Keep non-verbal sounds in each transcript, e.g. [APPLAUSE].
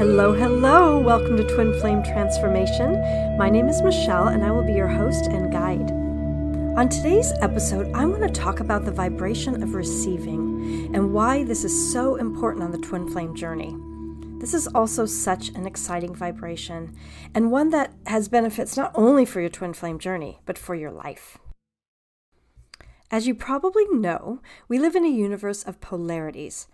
Hello, hello. Welcome to Twin Flame Transformation. My name is Michele, and I will be your host and guide. On today's episode, I'm going to talk about the vibration of receiving and why this is so important on the twin flame journey. This is also such an exciting vibration and one that has benefits not only for your twin flame journey, but for your life. As you probably know, we live in a universe of polarities.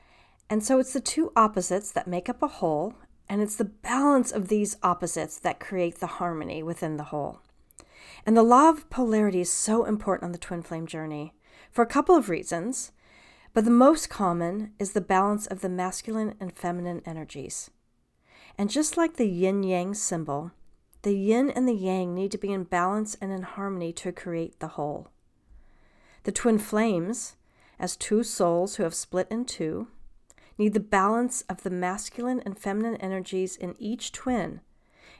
And so it's the two opposites that make up a whole, and it's the balance of these opposites that create the harmony within the whole. And the law of polarity is so important on the twin flame journey for a couple of reasons, but the most common is the balance of the masculine and feminine energies. And just like the yin yang symbol, the yin and the yang need to be in balance and in harmony to create the whole. The twin flames, as two souls who have split in two, need the balance of the masculine and feminine energies in each twin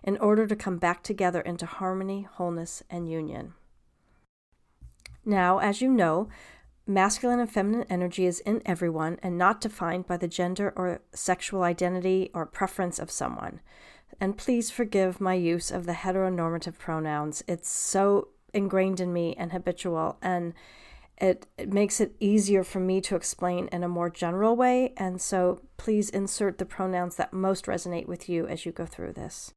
in order to come back together into harmony, wholeness, and union. Now, as you know, masculine and feminine energy is in everyone and not defined by the gender or sexual identity or preference of someone. And please forgive my use of the heteronormative pronouns. It's so ingrained in me and habitual, and it, it makes it easier for me to explain in a more general way. And so please insert the pronouns that most resonate with you as you go through this.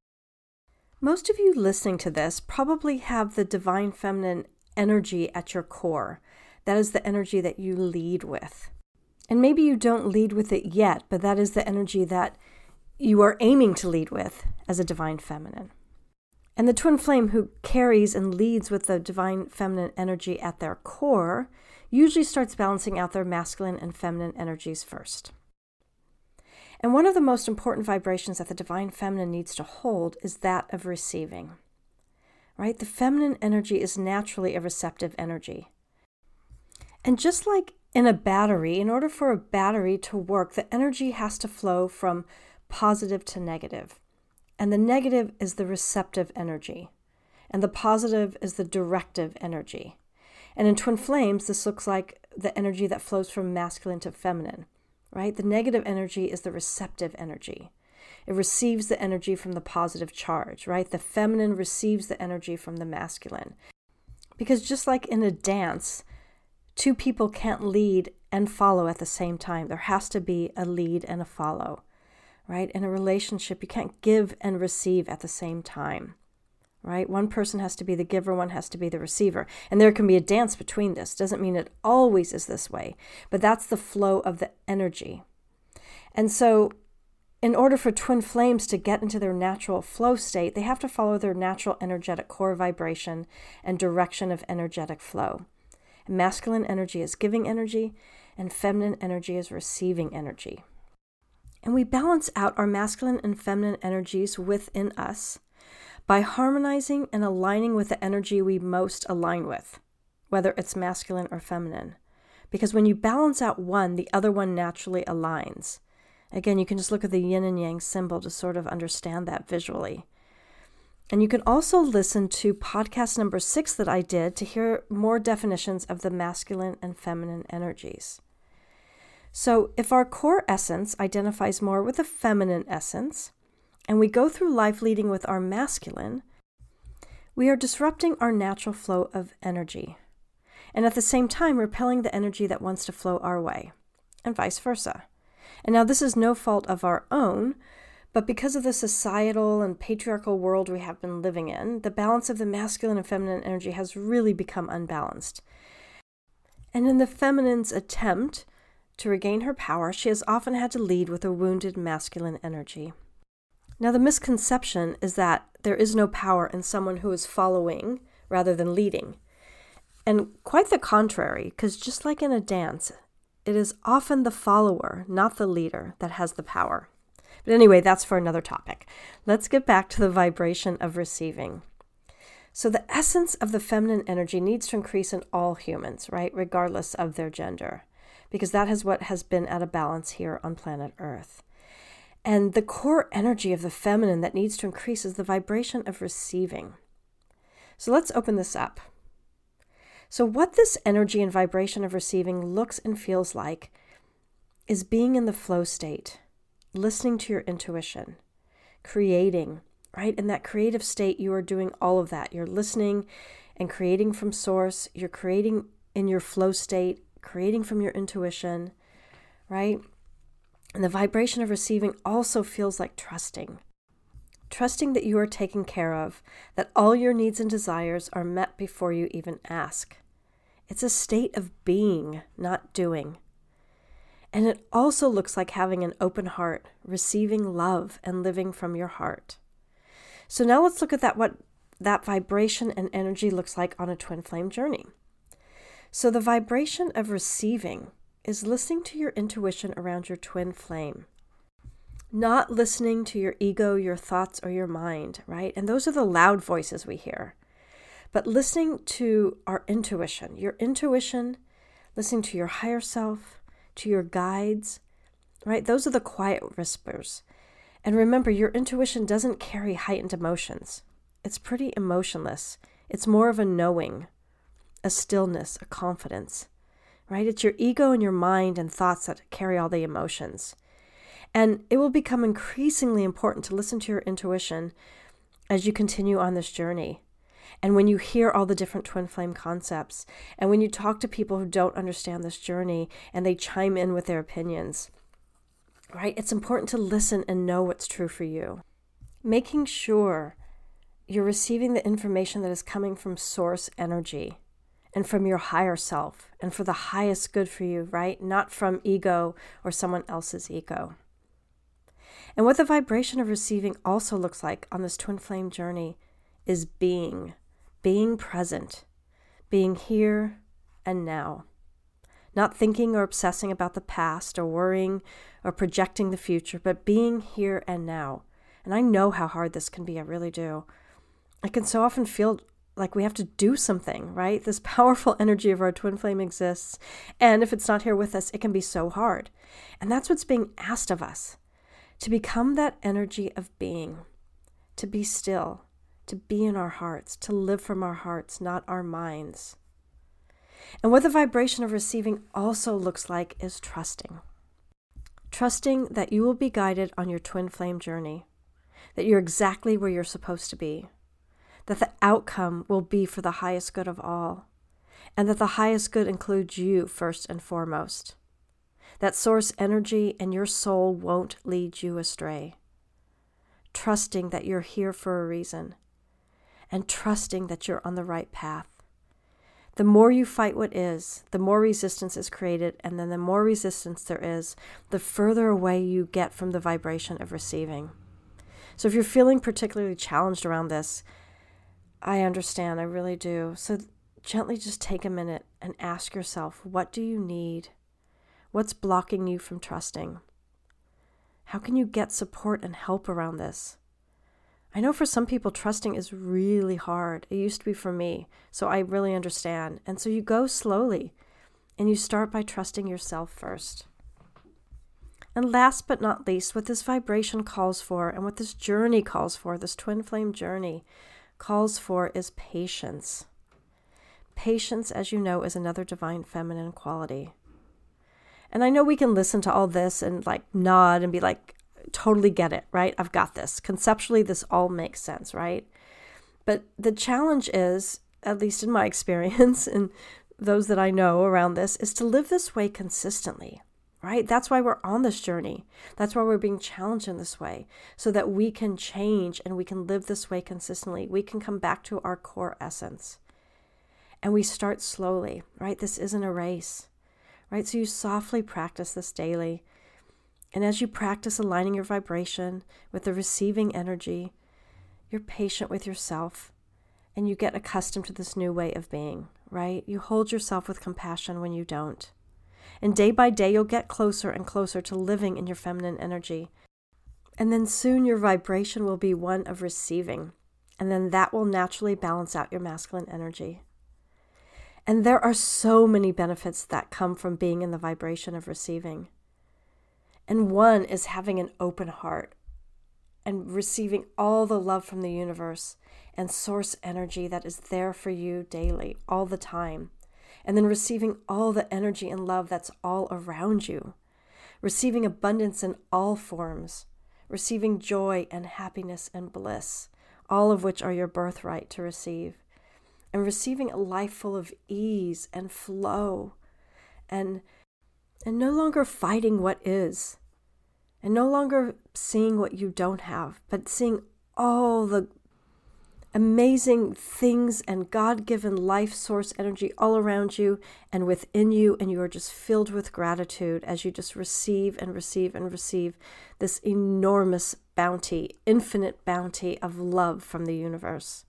Most of you listening to this probably have the divine feminine energy at your core. That is the energy that you lead with. And maybe you don't lead with it yet, but that is the energy that you are aiming to lead with as a divine feminine. And the twin flame who carries and leads with the divine feminine energy at their core usually starts balancing out their masculine and feminine energies first. And one of the most important vibrations that the divine feminine needs to hold is that of receiving. Right? The feminine energy is naturally a receptive energy. And just like in a battery, in order for a battery to work, the energy has to flow from positive to negative. And the negative is the receptive energy. And the positive is the directive energy. And in twin flames, this looks like the energy that flows from masculine to feminine right? The negative energy is the receptive energy. It receives the energy from the positive charge, right? The feminine receives the energy from the masculine. Because just like in a dance, two people can't lead and follow at the same time. There has to be a lead and a follow, right? In a relationship, you can't give and receive at the same time right? One person has to be the giver, one has to be the receiver. And there can be a dance between this. Doesn't mean it always is this way, but that's the flow of the energy. And so, in order for twin flames to get into their natural flow state, they have to follow their natural energetic core vibration and direction of energetic flow. Masculine energy is giving energy, and feminine energy is receiving energy. And we balance out our masculine and feminine energies within us by harmonizing and aligning with the energy we most align with, whether it's masculine or feminine. Because when you balance out one, the other one naturally aligns. Again, you can just look at the yin and yang symbol to sort of understand that visually. And you can also listen to podcast number six that I did to hear more definitions of the masculine and feminine energies. So, if our core essence identifies more with the feminine essence, and we go through life leading with our masculine, we are disrupting our natural flow of energy, and at the same time repelling the energy that wants to flow our way, and vice versa. And now, this is no fault of our own, but because of the societal and patriarchal world we have been living in, the balance of the masculine and feminine energy has really become unbalanced. And in the feminine's attempt to regain her power, she has often had to lead with a wounded masculine energy. Now, the misconception is that there is no power in someone who is following rather than leading. And quite the contrary, because just like in a dance, it is often the follower, not the leader, that has the power. But anyway, that's for another topic. Let's get back to the vibration of receiving. So, the essence of the feminine energy needs to increase in all humans, right? Regardless of their gender, because that is what has been out of balance here on planet Earth. And the core energy of the feminine that needs to increase is the vibration of receiving. So let's open this up. So, what this energy and vibration of receiving looks and feels like is being in the flow state, listening to your intuition, creating, right? In that creative state, you are doing all of that. You're listening and creating from source, you're creating in your flow state, creating from your intuition, right? And the vibration of receiving also feels like trusting. Trusting that you are taken care of, that all your needs and desires are met before you even ask. It's a state of being, not doing. And it also looks like having an open heart, receiving love and living from your heart. So now let's look at that what that vibration and energy looks like on a twin flame journey. So the vibration of receiving is listening to your intuition around your twin flame. Not listening to your ego, your thoughts, or your mind, right? And those are the loud voices we hear. But listening to our intuition, your intuition, listening to your higher self, to your guides, right? Those are the quiet whispers. And remember, your intuition doesn't carry heightened emotions, it's pretty emotionless. It's more of a knowing, a stillness, a confidence, right? It's your ego and your mind and thoughts that carry all the emotions. And it will become increasingly important to listen to your intuition as you continue on this journey. And when you hear all the different twin flame concepts, and when you talk to people who don't understand this journey and they chime in with their opinions, right? It's important to listen and know what's true for you. Making sure you're receiving the information that is coming from source energy and from your higher self and for the highest good for you, right? Not from ego or someone else's ego. And what the vibration of receiving also looks like on this twin flame journey is being, being present, being here and now. Not thinking or obsessing about the past or worrying or projecting the future, but being here and now. And I know how hard this can be, I really do. I can so often feel like we have to do something, right? This [LAUGHS] powerful energy of our twin flame exists. And if it's not here with us, it can be so hard. And that's what's being asked of us to become that energy of being, to be still, to be in our hearts, to live from our hearts, not our minds. And what the vibration of receiving also looks like is trusting. Trusting that you will be guided on your twin flame journey, that you're exactly where you're supposed to be that the outcome will be for the highest good of all, and that the highest good includes you first and foremost. That source energy and your soul won't lead you astray. Trusting that you're here for a reason, and trusting that you're on the right path. The more you fight what is, the more resistance is created, and then the more resistance there is, the further away you get from the vibration of receiving. So, if you're feeling particularly challenged around this, I understand, I really do. So gently just take a minute and ask yourself what do you need? What's blocking you from trusting? How can you get support and help around this? I know for some people, trusting is really hard. It used to be for me, so I really understand. And so you go slowly and you start by trusting yourself first. And last but not least, what this vibration calls for and what this journey calls for, this twin flame journey, calls for is patience. Patience, as you know, is another divine feminine quality. And I know we can listen to all this and like nod and be like, totally get it, right? I've got this. Conceptually, this all makes sense, right? But the challenge is, at least in my [LAUGHS] experience and those that I know around this, is to live this way consistently right? That's why we're on this journey. That's why we're being challenged in this way, so that we can change and we can live this way consistently. We can come back to our core essence. And we start slowly, right? This isn't a race, right? So you softly practice this daily. And as you practice aligning your vibration with the receiving energy, you're patient with yourself and you get accustomed to this new way of being, right? You hold yourself with compassion when you don't. And day by day, you'll get closer and closer to living in your feminine energy. And then soon your vibration will be one of receiving. And then that will naturally balance out your masculine energy. And there are so many benefits that come from being in the vibration of receiving. And one is having an open heart and receiving all the love from the universe and source energy that is there for you daily, all the time and then receiving all the energy and love that's all around you, receiving abundance in all forms, receiving joy and happiness and bliss, all of which are your birthright to receive, and receiving a life full of ease and flow and and no longer fighting what is. And no longer seeing what you don't have, but seeing all the amazing things and God given life source energy all around you and within you. And you are just filled with gratitude as you just receive and receive and receive this enormous bounty, infinite bounty of love from the universe.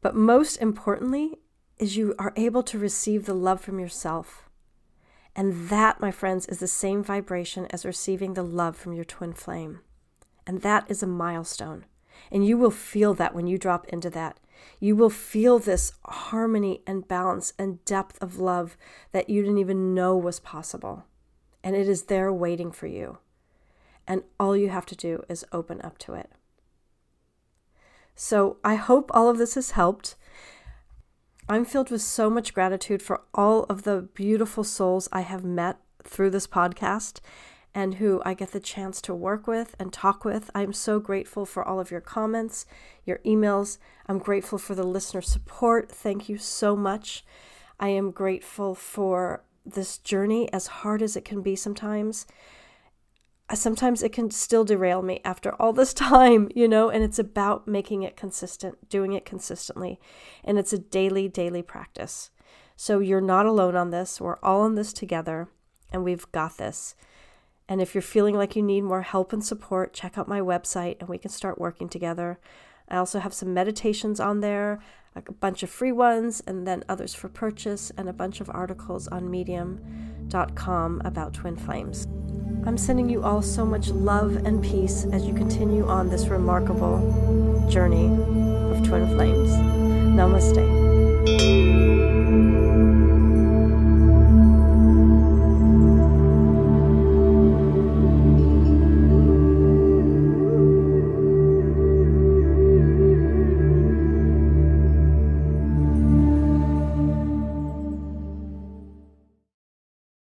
But most importantly, is you are able to receive the love from yourself. And that, my friends, is the same vibration as receiving the love from your twin flame. And that is a milestone. And you will feel that when you drop into that. You will feel this harmony and balance and depth of love that you didn't even know was possible. And it is there waiting for you. And all you have to do is open up to it. So I hope all of this has helped. I'm filled with so much gratitude for all of the beautiful souls I have met through this podcast and who I get the chance to work with and talk with. I'm so grateful for all of your comments, your emails. I'm grateful for the listener support. Thank you so much. I am grateful for this journey, as hard as it can be sometimes sometimes it can still derail me after all this [LAUGHS] time, you know, and it's about making it consistent, doing it consistently. And it's a daily, daily practice. So you're not alone on this. We're all in this together, and we've got this. And if you're feeling like you need more help and support, check out my website and we can start working together. I also have some meditations on there, a bunch of free ones, and then others for purchase, and a bunch of articles on medium.com about twin flames. I'm sending you all so much love and peace as you continue on this remarkable journey of twin flames. Namaste.